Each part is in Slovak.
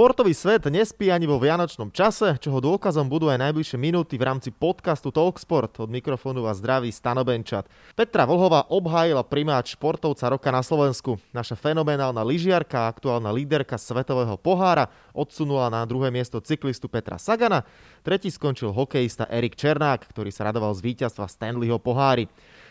Športový svet nespí ani vo vianočnom čase, čoho dôkazom budú aj najbližšie minúty v rámci podcastu Talksport. Od mikrofónu vás zdraví Stano Benčat. Petra Volhová obhájila primáč športovca roka na Slovensku. Naša fenomenálna lyžiarka aktuálna líderka svetového pohára odsunula na druhé miesto cyklistu Petra Sagana. Tretí skončil hokejista Erik Černák, ktorý sa radoval z víťazstva Stanleyho pohári.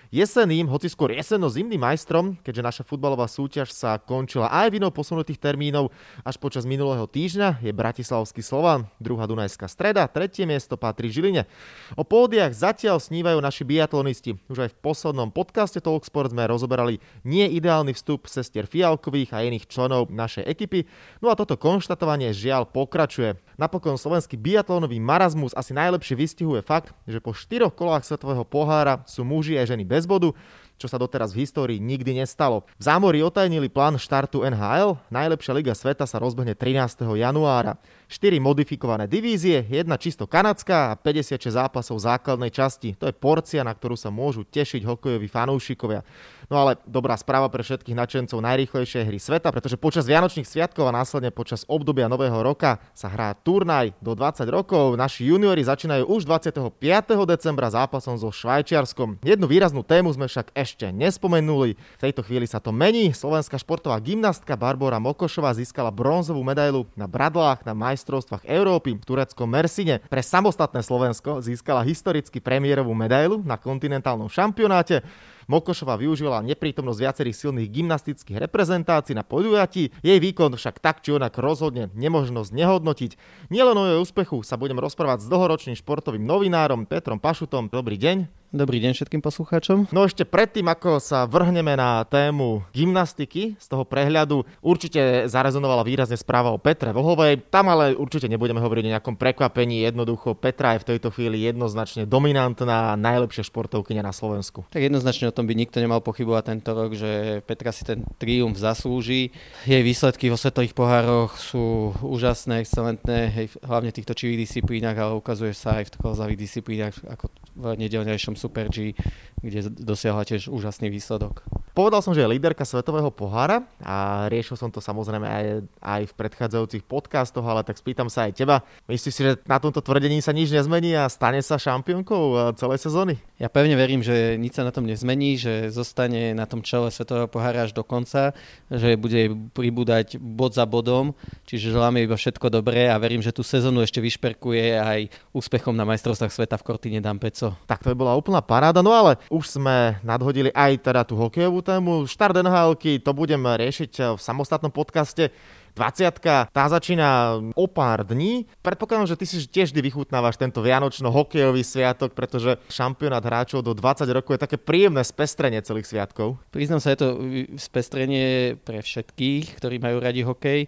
Jeseným, hoci skôr jesenno-zimným majstrom, keďže naša futbalová súťaž sa končila aj vinou posunutých termínov až počas minulého týždňa, je Bratislavský Slovan, druhá Dunajská streda, tretie miesto patrí Žiline. O pódiach zatiaľ snívajú naši biatlonisti. Už aj v poslednom podcaste Talksport sme rozoberali nie ideálny vstup sestier Fialkových a iných členov našej ekipy, no a toto konštatovanie žiaľ pokračuje. Napokon slovenský biatlónový marazmus asi najlepšie vystihuje fakt, že po štyroch kolách svetového pohára sú muži aj ženy bez bez bodu, čo sa doteraz v histórii nikdy nestalo. V zámori otajnili plán štartu NHL, najlepšia liga sveta sa rozbehne 13. januára. 4 modifikované divízie, jedna čisto kanadská a 56 zápasov základnej časti. To je porcia, na ktorú sa môžu tešiť hokejoví fanúšikovia. No ale dobrá správa pre všetkých nadšencov najrýchlejšej hry sveta, pretože počas Vianočných sviatkov a následne počas obdobia Nového roka sa hrá turnaj do 20 rokov. Naši juniori začínajú už 25. decembra zápasom so Švajčiarskom. Jednu výraznú tému sme však ešte nespomenuli. V tejto chvíli sa to mení. Slovenská športová gymnastka Barbora Mokošová získala bronzovú medailu na bradlách na majstrovstvách Európy v tureckom Mersine. Pre samostatné Slovensko získala historicky premiérovú medailu na kontinentálnom šampionáte. Mokošová využila neprítomnosť viacerých silných gymnastických reprezentácií na podujatí, jej výkon však tak či onak rozhodne nemožnosť nehodnotiť. Nielen o jej úspechu sa budem rozprávať s dlhoročným športovým novinárom Petrom Pašutom. Dobrý deň. Dobrý deň všetkým poslucháčom. No ešte predtým, ako sa vrhneme na tému gymnastiky z toho prehľadu, určite zarezonovala výrazne správa o Petre Vlhovej. Tam ale určite nebudeme hovoriť o nejakom prekvapení. Jednoducho Petra je v tejto chvíli jednoznačne dominantná, najlepšia športovkyňa na Slovensku. Tak jednoznačne o tom by nikto nemal pochybovať tento rok, že Petra si ten triumf zaslúži. Jej výsledky vo svetových pohároch sú úžasné, excelentné, hlavne v týchto čivých disciplínach, ale ukazuje sa aj v klozavých disciplínach, ako v nedelnejšom Super G, kde dosiahla tiež úžasný výsledok. Povedal som, že je líderka svetového pohára a riešil som to samozrejme aj, aj v predchádzajúcich podcastoch, ale tak spýtam sa aj teba. Myslíš si, že na tomto tvrdení sa nič nezmení a stane sa šampiónkou eh, celej sezóny? Ja pevne verím, že nič sa na tom nezmení, že zostane na tom čele svetového pohára až do konca, že bude pribúdať bod za bodom, čiže želáme iba všetko dobré a verím, že tú sezónu ešte vyšperkuje aj úspechom na majstrovstvách sveta v Kortine Dampeco. Tak to by bola úplná paráda, no ale už sme nadhodili aj teda tú hokejovú tému. Štart nhl to budem riešiť v samostatnom podcaste. 20 tá začína o pár dní. Predpokladám, že ty si tiež vždy vychutnávaš tento vianočno-hokejový sviatok, pretože šampionát hráčov do 20 rokov je také príjemné spestrenie celých sviatkov. Priznám sa, je to spestrenie pre všetkých, ktorí majú radi hokej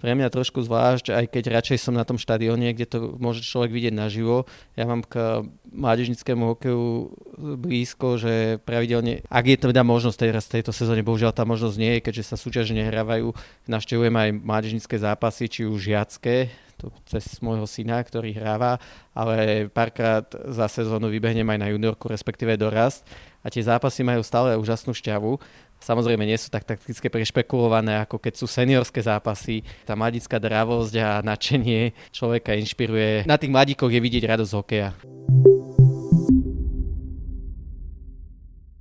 pre mňa trošku zvlášť, aj keď radšej som na tom štadióne, kde to môže človek vidieť naživo. Ja mám k mládežnickému hokeju blízko, že pravidelne, ak je to teda možnosť teraz v tejto sezóne, bohužiaľ tá možnosť nie je, keďže sa súťažne nehrávajú, navštevujem aj mládežnické zápasy, či už žiacké, to cez môjho syna, ktorý hráva, ale párkrát za sezónu vybehnem aj na juniorku, respektíve dorast. A tie zápasy majú stále úžasnú šťavu Samozrejme nie sú tak takticky prešpekulované, ako keď sú seniorské zápasy. Tá mladická dravosť a nadšenie človeka inšpiruje. Na tých mladíkoch je vidieť radosť hokeja.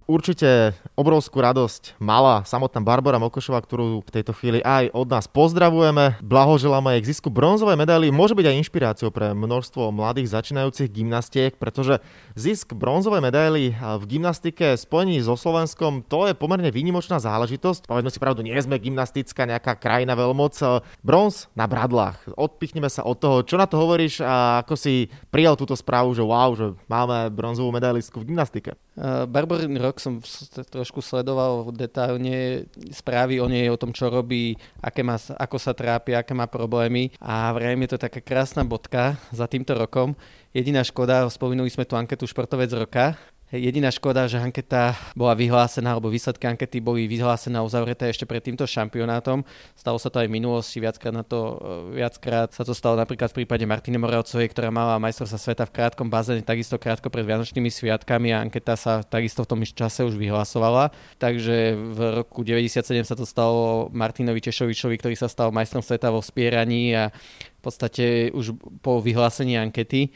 Určite obrovskú radosť mala samotná Barbara Mokošová, ktorú v tejto chvíli aj od nás pozdravujeme. Blahoželáme jej k zisku bronzovej medaily. Môže byť aj inšpiráciou pre množstvo mladých začínajúcich gymnastiek, pretože zisk bronzovej medaily v gymnastike spojení so Slovenskom, to je pomerne výnimočná záležitosť. Povedzme si pravdu, nie sme gymnastická nejaká krajina veľmoc. Bronz na bradlách. Odpichneme sa od toho, čo na to hovoríš a ako si prijal túto správu, že wow, že máme bronzovú medailistku v gymnastike. Barbarin rok som trošku sledoval detailne správy o nej, o tom, čo robí, aké má, ako sa trápi, aké má problémy a vrajím je to taká krásna bodka za týmto rokom. Jediná škoda, spomenuli sme tú anketu športovec roka, Jediná škoda, že anketa bola vyhlásená, alebo výsledky ankety boli vyhlásené a uzavreté ešte pred týmto šampionátom. Stalo sa to aj v minulosti, viackrát, na to, e, viackrát sa to stalo napríklad v prípade Martiny Moravcovej, ktorá mala majstrovstva sveta v krátkom bazéne, takisto krátko pred Vianočnými sviatkami a anketa sa takisto v tom čase už vyhlasovala. Takže v roku 97 sa to stalo Martinovi Češovičovi, ktorý sa stal majstrom sveta vo spieraní a v podstate už po vyhlásení ankety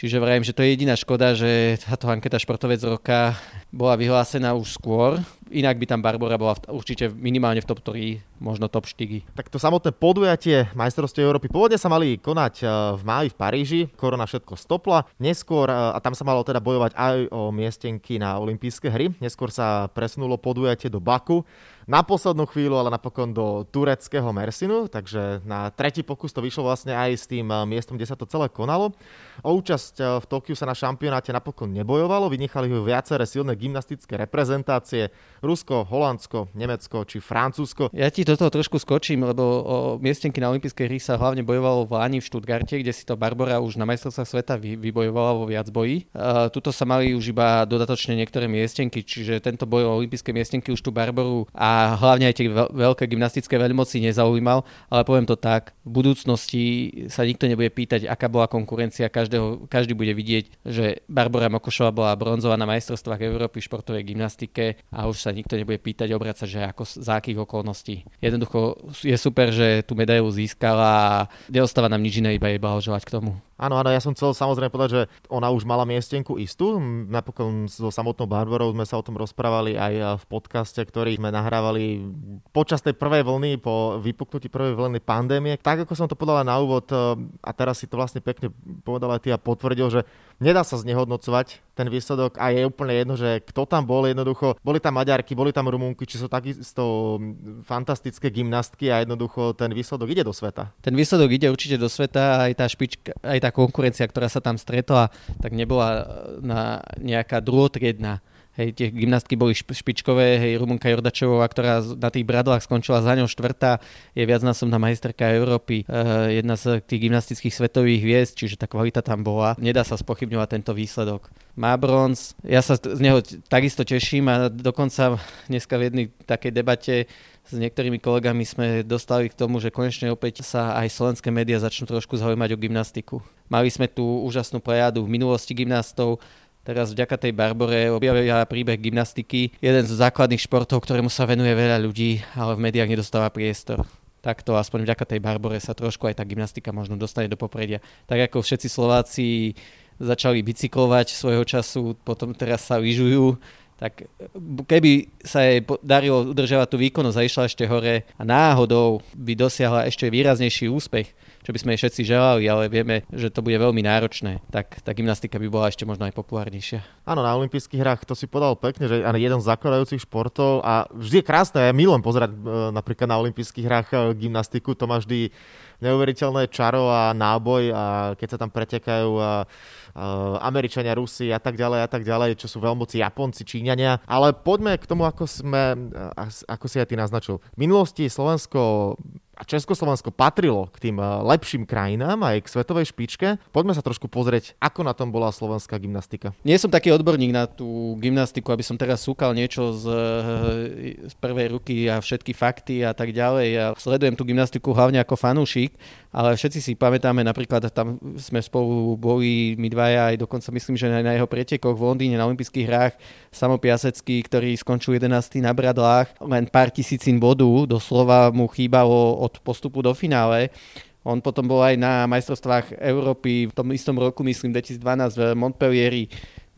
Čiže vravím, že to je jediná škoda, že táto anketa športovec roka bola vyhlásená už skôr. Inak by tam Barbara bola určite minimálne v top 3, možno top 4. Tak to samotné podujatie majstrovstiev Európy. Pôvodne sa mali konať e, v máji v Paríži, korona všetko stopla. Neskôr, e, a tam sa malo teda bojovať aj o miestenky na olympijské hry, neskôr sa presunulo podujatie do Baku. Na poslednú chvíľu, ale napokon do tureckého Mersinu, takže na tretí pokus to vyšlo vlastne aj s tým eh, miestom, kde sa to celé konalo. O účasť v Tokiu sa na šampionáte napokon nebojovalo, vynechali ho viaceré silné gymnastické reprezentácie, Rusko, Holandsko, Nemecko či Francúzsko. Ja ti do toho trošku skočím, lebo o miestenky na olympijskej hry sa hlavne bojovalo v Láni v Štutgarte, kde si to Barbara už na majstrovstvách sveta vy, vybojovala vo viac boji. Uh, tuto sa mali už iba dodatočne niektoré miestenky, čiže tento boj o olympijské miestenky už tu Barboru a hlavne aj tie veľké gymnastické veľmoci nezaujímal, ale poviem to tak, v budúcnosti sa nikto nebude pýtať, aká bola konkurencia, každého, každý bude vidieť, že Barbara Mokošová bola bronzová na majstrovstvách Európy v športovej gymnastike a už sa nikto nebude pýtať, obracať, že ako, za akých okolností. Jednoducho je super, že tú medailu získala a neostáva nám nič iné, iba jej blahoželať k tomu. Áno, áno, ja som chcel samozrejme povedať, že ona už mala miestenku istú. Napokon so samotnou Barbarou sme sa o tom rozprávali aj v podcaste, ktorý sme nahrávali počas tej prvej vlny, po vypuknutí prvej vlny pandémie. Tak ako som to povedal na úvod, e, a teraz si to vlastne pekne povedal aj ty a potvrdil, že nedá sa znehodnocovať ten výsledok a je úplne jedno, že kto tam bol jednoducho. Boli tam Maďarky, boli tam Rumunky, či sú takisto fantastické gymnastky a jednoducho ten výsledok ide do sveta. Ten výsledok ide určite do sveta, aj tá špička, aj tá konkurencia, ktorá sa tam stretla, tak nebola e, na nejaká druhotriedna. Hej, tie gymnastky boli špičkové, hej, Rumunka Jordačová, ktorá na tých bradlách skončila za ňou štvrtá, je viacnásobná majsterka Európy, e, jedna z tých gymnastických svetových hviezd, čiže tá kvalita tam bola. Nedá sa spochybňovať tento výsledok. Má bronz, ja sa z neho takisto teším a dokonca dneska v jednej takej debate s niektorými kolegami sme dostali k tomu, že konečne opäť sa aj slovenské médiá začnú trošku zaujímať o gymnastiku. Mali sme tu úžasnú prejadu v minulosti gymnastov, Teraz vďaka tej Barbore objavia príbeh gymnastiky, jeden z základných športov, ktorému sa venuje veľa ľudí, ale v médiách nedostáva priestor. Takto aspoň vďaka tej Barbore sa trošku aj tá gymnastika možno dostane do popredia. Tak ako všetci Slováci začali bicyklovať svojho času, potom teraz sa lyžujú, tak keby sa jej darilo udržiavať tú výkonnosť a išla ešte hore a náhodou by dosiahla ešte výraznejší úspech, čo by sme jej všetci želali, ale vieme, že to bude veľmi náročné, tak tá gymnastika by bola ešte možno aj populárnejšia. Áno, na olympijských hrách to si podal pekne, že jeden z zakladajúcich športov a vždy je krásne, ja milujem pozerať e, napríklad na olympijských hrách e, gymnastiku, to má vždy neuveriteľné čaro a náboj a keď sa tam pretekajú a Američania, Rusi a tak ďalej a tak ďalej, čo sú veľmoci Japonci, Číňania. Ale poďme k tomu, ako sme, ako si aj ty naznačil. V minulosti Slovensko a Československo patrilo k tým eh, lepším krajinám aj k svetovej špičke. Poďme sa trošku pozrieť, ako na tom bola slovenská gymnastika. Nie som taký odborník na tú gymnastiku, aby som teraz súkal niečo z, eh, z prvej ruky a všetky fakty a tak ďalej. Ja sledujem tú gymnastiku hlavne ako fanúšik, ale všetci si pamätáme, napríklad tam sme spolu boli my dvaja aj dokonca myslím, že aj na jeho pretekoch v Londýne na olympijských hrách Samo Piasecký, ktorý skončil 11. na bradlách, len pár tisícin bodu, doslova mu chýbalo od postupu do finále. On potom bol aj na majstrovstvách Európy v tom istom roku, myslím 2012 v Montpellieri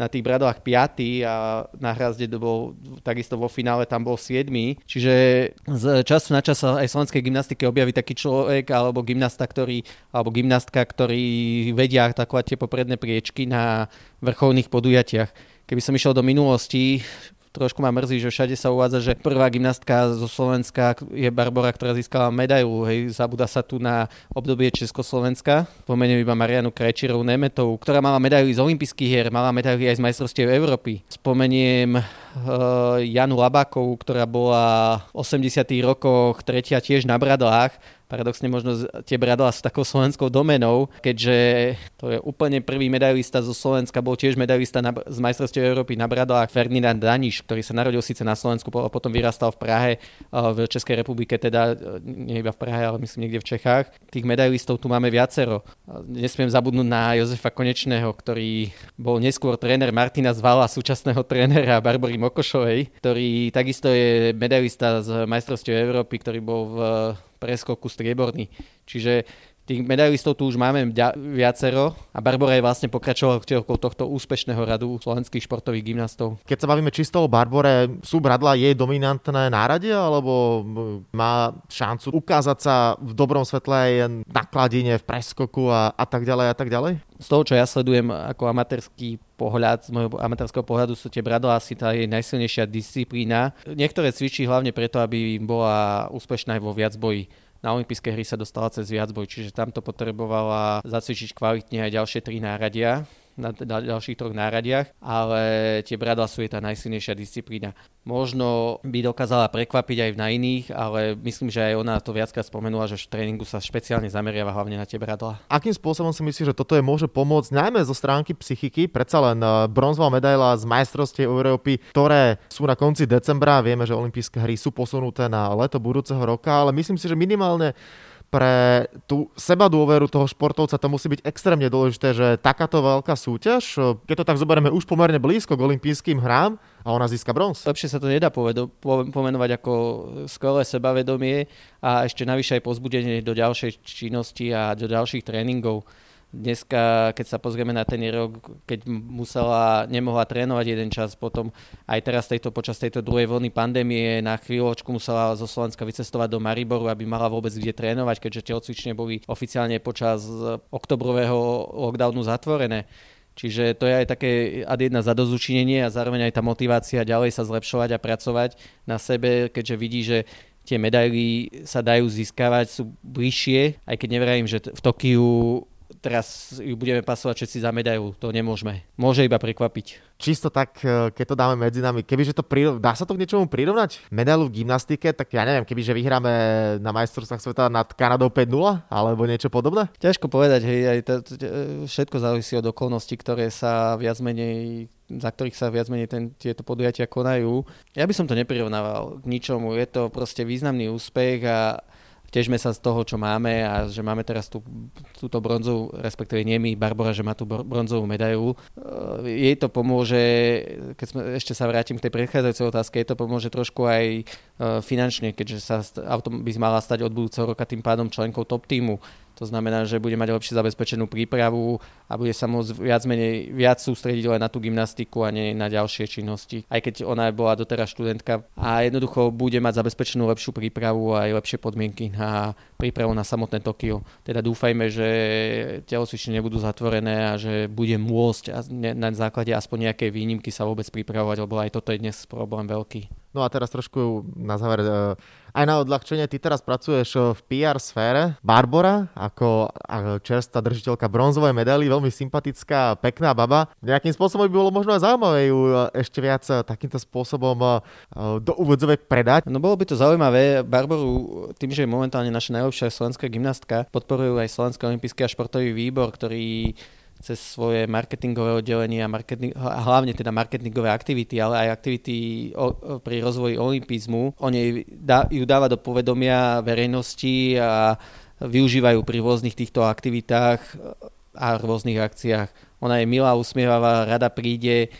na tých bradlách 5. a na hrazde bol takisto vo finále tam bol 7. Čiže z času na čas aj slovenskej gymnastike objaví taký človek alebo gymnasta, ktorý, alebo gymnastka, ktorí vedia takovať tie popredné priečky na vrcholných podujatiach. Keby som išiel do minulosti, trošku ma mrzí, že všade sa uvádza, že prvá gymnastka zo Slovenska je Barbara, ktorá získala medailu. Hej, zabúda sa tu na obdobie Československa. Pomeniem iba Marianu Krajčírovú Nemetovú, ktorá mala medailu z olympijských hier, mala medailu aj z majstrovstiev Európy. Spomeniem uh, Janu Labákovú, ktorá bola v 80 rokoch tretia tiež na bradlách paradoxne možno tie bradla sú takou slovenskou domenou, keďže to je úplne prvý medailista zo Slovenska, bol tiež medailista na, z majstrovstiev Európy na bradlách Ferdinand Daniš, ktorý sa narodil síce na Slovensku, potom vyrastal v Prahe, v Českej republike, teda nie iba v Prahe, ale myslím niekde v Čechách. Tých medailistov tu máme viacero. Nesmiem zabudnúť na Jozefa Konečného, ktorý bol neskôr tréner Martina Zvala, súčasného trénera Barbory Mokošovej, ktorý takisto je medailista z majstrovstiev Európy, ktorý bol v preskoku strieborný. Čiže tých medailistov tu už máme viacero a Barbora je vlastne pokračoval okolo tohto úspešného radu slovenských športových gymnastov. Keď sa bavíme čisto o Barbore, sú bradla jej dominantné nárade alebo má šancu ukázať sa v dobrom svetle aj na kladine, v preskoku a, a tak ďalej a tak ďalej? Z toho, čo ja sledujem ako amatérský pohľad, z môjho amatérskeho pohľadu sú tie bradla asi tá jej najsilnejšia disciplína. Niektoré cvičí hlavne preto, aby bola úspešná aj vo viacboji na olympijské hry sa dostala cez viacboj, čiže tam to potrebovala zacvičiť kvalitne aj ďalšie tri náradia na, na ďalších troch náradiach, ale tie bradla sú je tá najsilnejšia disciplína. Možno by dokázala prekvapiť aj na iných, ale myslím, že aj ona to viackrát spomenula, že v tréningu sa špeciálne zameriava hlavne na tie bradla. Akým spôsobom si myslíš, že toto je môže pomôcť najmä zo stránky psychiky? Predsa len eh, bronzová medaila z majstrovstiev Európy, ktoré sú na konci decembra. Vieme, že olympijské hry sú posunuté na leto budúceho roka, ale myslím si, že minimálne pre tú seba dôveru toho športovca to musí byť extrémne dôležité, že takáto veľká súťaž, keď to tak zoberieme už pomerne blízko k olympijským hrám a ona získa bronz. Lepšie sa to nedá povedo, pomenovať ako skvelé sebavedomie a ešte navyše aj pozbudenie do ďalšej činnosti a do ďalších tréningov dneska, keď sa pozrieme na ten rok, keď musela, nemohla trénovať jeden čas, potom aj teraz tejto, počas tejto druhej vlny pandémie na chvíľočku musela zo Slovenska vycestovať do Mariboru, aby mala vôbec kde trénovať, keďže telocvične boli oficiálne počas oktobrového lockdownu zatvorené. Čiže to je aj také ad jedna zadozučinenie a zároveň aj tá motivácia ďalej sa zlepšovať a pracovať na sebe, keďže vidí, že tie medaily sa dajú získavať, sú bližšie, aj keď neverím, že v Tokiu teraz ju budeme pasovať všetci za medailu. To nemôžeme. Môže iba prekvapiť. Čisto tak, e, keď to dáme medzi nami, kebyže to prirov... dá sa to k niečomu prirovnať? Medailu v gymnastike, tak ja neviem, kebyže vyhráme na majstrovstvách sveta nad Kanadou 5-0 alebo niečo podobné? Ťažko povedať, hej, aj to, to, všetko závisí od okolností, ktoré sa viac menej za ktorých sa viac menej ten, tieto podujatia konajú. Ja by som to neprirovnával k ničomu. Je to proste významný úspech a težme sa z toho, čo máme a že máme teraz tú, túto bronzovú, respektíve nie my, Barbara, že má tú bronzovú medailu. Eh, jej to pomôže, keď sme, ešte sa vrátim k tej predchádzajúcej otázke, jej to pomôže trošku aj eh, finančne, keďže sa autom by mala stať od budúceho roka tým pádom členkou top týmu to znamená, že bude mať lepšie zabezpečenú prípravu a bude sa môcť viac menej viac sústrediť len na tú gymnastiku a nie na ďalšie činnosti. Aj keď ona bola doteraz študentka a jednoducho bude mať zabezpečenú lepšiu prípravu a aj lepšie podmienky na prípravu na samotné Tokio. Teda dúfajme, že telocvične nebudú zatvorené a že bude môcť na základe aspoň nejakej výnimky sa vôbec pripravovať, lebo aj toto je dnes problém veľký. No a teraz trošku na záver, e, aj na odľahčenie, ty teraz pracuješ e, v PR sfére. Barbara, ako čerstvá držiteľka bronzovej medaily, veľmi sympatická, pekná baba. Nejakým spôsobom by bolo možno aj zaujímavé ju e, ešte viac takýmto spôsobom do úvodzovek predať. No bolo by to zaujímavé. Barboru, tým, že je momentálne naša najlepšia slovenská gymnastka, podporujú aj Slovenský olimpijský a športový výbor, ktorý cez svoje marketingové oddelenie a, marketing, a hlavne teda marketingové aktivity, ale aj aktivity o, pri rozvoji olimpizmu. Oni dá, ju dáva do povedomia verejnosti a využívajú pri rôznych týchto aktivitách a rôznych akciách. Ona je milá, usmievavá, rada príde,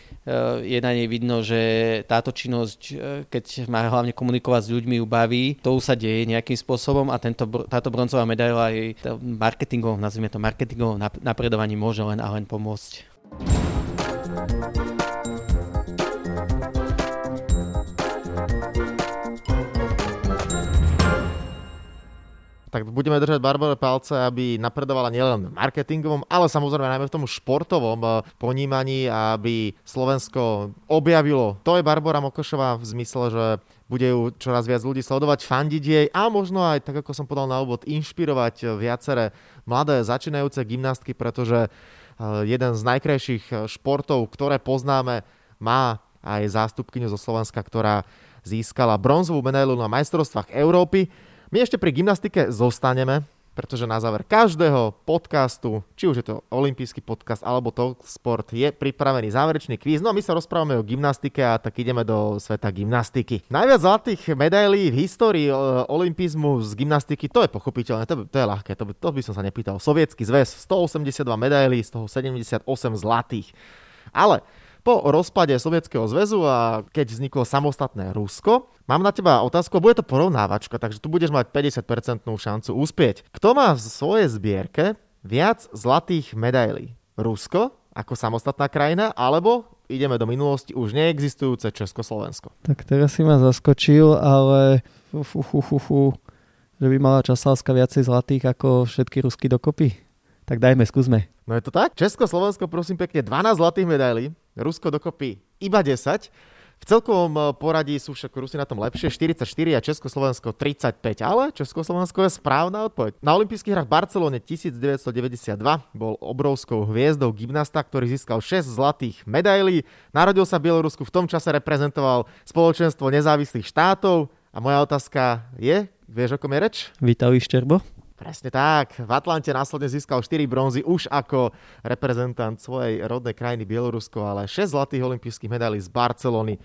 je na nej vidno, že táto činnosť, eh, keď má hlavne komunikovať s ľuďmi, ju baví. To už sa deje nejakým spôsobom a tento, táto bronzová medaila jej marketingovom, nazvime to marketingovom napredovaní môže len a len pomôcť. Tak budeme držať Barbare palce, aby napredovala nielen v marketingovom, ale samozrejme najmä v tom športovom eh, ponímaní, aby Slovensko objavilo. To je Barbara Mokošová v zmysle, že bude ju čoraz viac ľudí sledovať, fandiť jej a možno aj, tak ako som povedal na úvod, inšpirovať viaceré mladé začínajúce gymnastky, pretože eh, jeden z najkrajších športov, ktoré poznáme, má aj zástupkyňu zo Slovenska, ktorá získala bronzovú medailu na majstrovstvách Európy. My ešte pri gymnastike zostaneme, pretože na záver každého podcastu, či už je to olimpijský podcast alebo to sport, je pripravený záverečný kvíz. No a my sa rozprávame o gymnastike a tak ideme do sveta gymnastiky. Najviac zlatých medailí v histórii e, olimpizmu z gymnastiky, to je pochopiteľné, to, to je ľahké, to by, to by som sa nepýtal. Sovietský zväz, 182 medailí, z toho 78 zlatých. Ale po rozpade Sovietskeho zväzu a keď vzniklo samostatné Rusko, mám na teba otázku, bude to porovnávačka, takže tu budeš mať 50% šancu uspieť. Kto má v svojej zbierke viac zlatých medailí? Rusko ako samostatná krajina, alebo ideme do minulosti už neexistujúce Československo? Tak teraz si ma zaskočil, ale fu, fu, fu, fu, fu, že by mala Časálska viacej zlatých ako všetky Rusky dokopy. Tak dajme, skúsme. No je to tak? Československo, prosím pekne, 12 zlatých medailí, Rusko dokopy iba 10. V celkovom eh, poradí sú však Rusi na tom lepšie, 44 a Československo 35, ale Československo je správna odpoveď. Na olympijských hrách v Barcelone 1992 bol obrovskou hviezdou gymnasta, ktorý získal 6 zlatých medailí. Narodil sa v Bielorusku, v tom čase reprezentoval spoločenstvo nezávislých štátov a moja otázka je, vieš o kom je reč? Vítali Šterbo. Presne tak. V Atlante následne získal 4 bronzy už ako reprezentant svojej rodnej krajiny Bielorusko, ale 6 zlatých olympijských medailí z Barcelony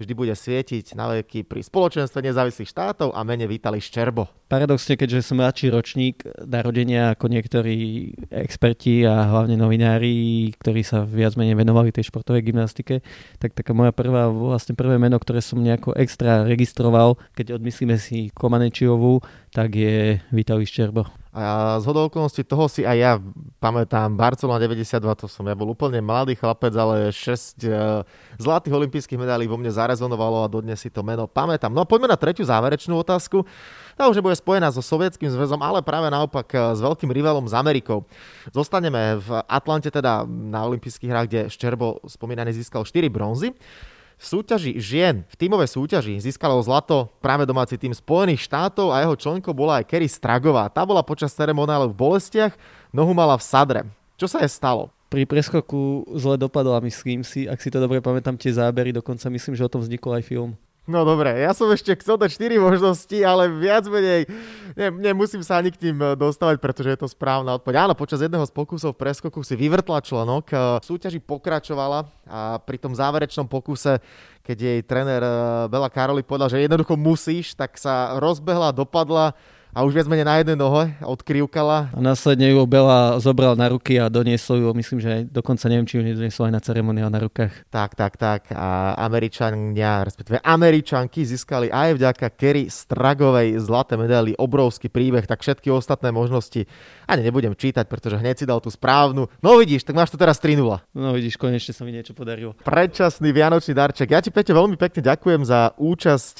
vždy bude svietiť na veky pri spoločenstve nezávislých štátov a mene Vítali Ščerbo. Paradoxne, keďže som mladší ročník narodenia ako niektorí experti a hlavne novinári, ktorí sa viac menej venovali tej športovej gymnastike, tak taká moja prvá, vlastne prvé meno, ktoré som nejako extra registroval, keď odmyslíme si Komanečiovú, tak je Vítali Ščerbo. A z hodou toho si aj ja pamätám, Barcelona 92, to som ja bol úplne mladý chlapec, ale 6 uh, e, zlatých olympijských medailí vo mne zarezonovalo a dodnes si to meno pamätám. No a poďme na tretiu záverečnú otázku. Tá už nebude spojená so Sovietským zväzom, ale práve naopak e, s veľkým rivalom s Amerikou. Zostaneme v Atlante, teda na olympijských hrách, kde Ščerbo spomínaný získal 4 bronzy. V súťaži žien, v tímovej súťaži, získalo zlato práve domáci tým Spojených štátov a jeho členkou bola aj Kerry Stragová. Tá bola počas ceremoniálu v bolestiach, nohu mala v sadre. Čo sa je stalo? Pri preskoku zle dopadla, myslím si, ak si to dobre pamätám, tie zábery, dokonca myslím, že o tom vznikol aj film. No dobre, ja som ešte chcel dať 4 možnosti, ale viac menej ne, nemusím sa ani k tým eh, dostávať, pretože je to správna odpoveď. Áno, počas jedného z pokusov preskoku si vyvrtla článok, eh, v súťaži pokračovala a pri tom záverečnom pokuse, keď jej tréner eh, Bela Karoli povedal, že jednoducho musíš, tak sa rozbehla, dopadla a už viac menej na jednej nohe odkrivkala. A následne ju Bela zobral na ruky a doniesol ju, myslím, že aj, dokonca neviem, či ju nedoniesol aj na ceremoniál na rukách. Tak, tak, tak. A Američania, respektíve Američanky získali aj vďaka Kerry Stragovej zlaté medaily obrovský príbeh, tak všetky ostatné možnosti ani nebudem čítať, pretože hneď si dal tú správnu. No vidíš, tak máš to teraz 3 No vidíš, konečne sa mi niečo podarilo. Predčasný vianočný darček. Ja ti, Peťo, veľmi pekne ďakujem za účasť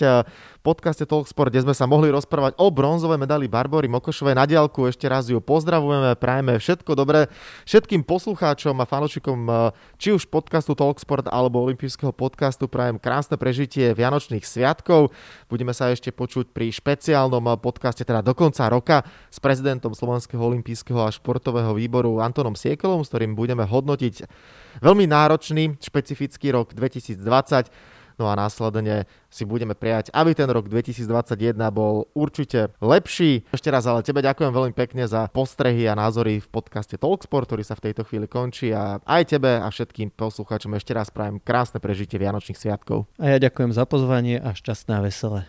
podcaste Talksport, kde sme sa mohli rozprávať o bronzovej medali Barbory Mokošovej na diálku. Ešte raz ju pozdravujeme, prajeme všetko dobré všetkým poslucháčom a fanočikom eh, či už podcastu Talksport alebo olympijského podcastu. Prajem krásne prežitie Vianočných sviatkov. Budeme sa ešte počuť pri špeciálnom eh, podcaste, teda do konca roka, s prezidentom Slovenského olympijského a športového výboru Antonom Siekelom, s ktorým budeme hodnotiť veľmi náročný, špecifický rok 2020 No a následne si budeme prijať, aby ten rok 2021 bol určite lepší. Ešte raz ale tebe ďakujem veľmi pekne za postrehy a názory v podcaste Talksport, ktorý sa v tejto chvíli končí a aj tebe a všetkým poslucháčom ešte raz prajem krásne prežitie Vianočných sviatkov. A ja ďakujem za pozvanie a šťastná veselé.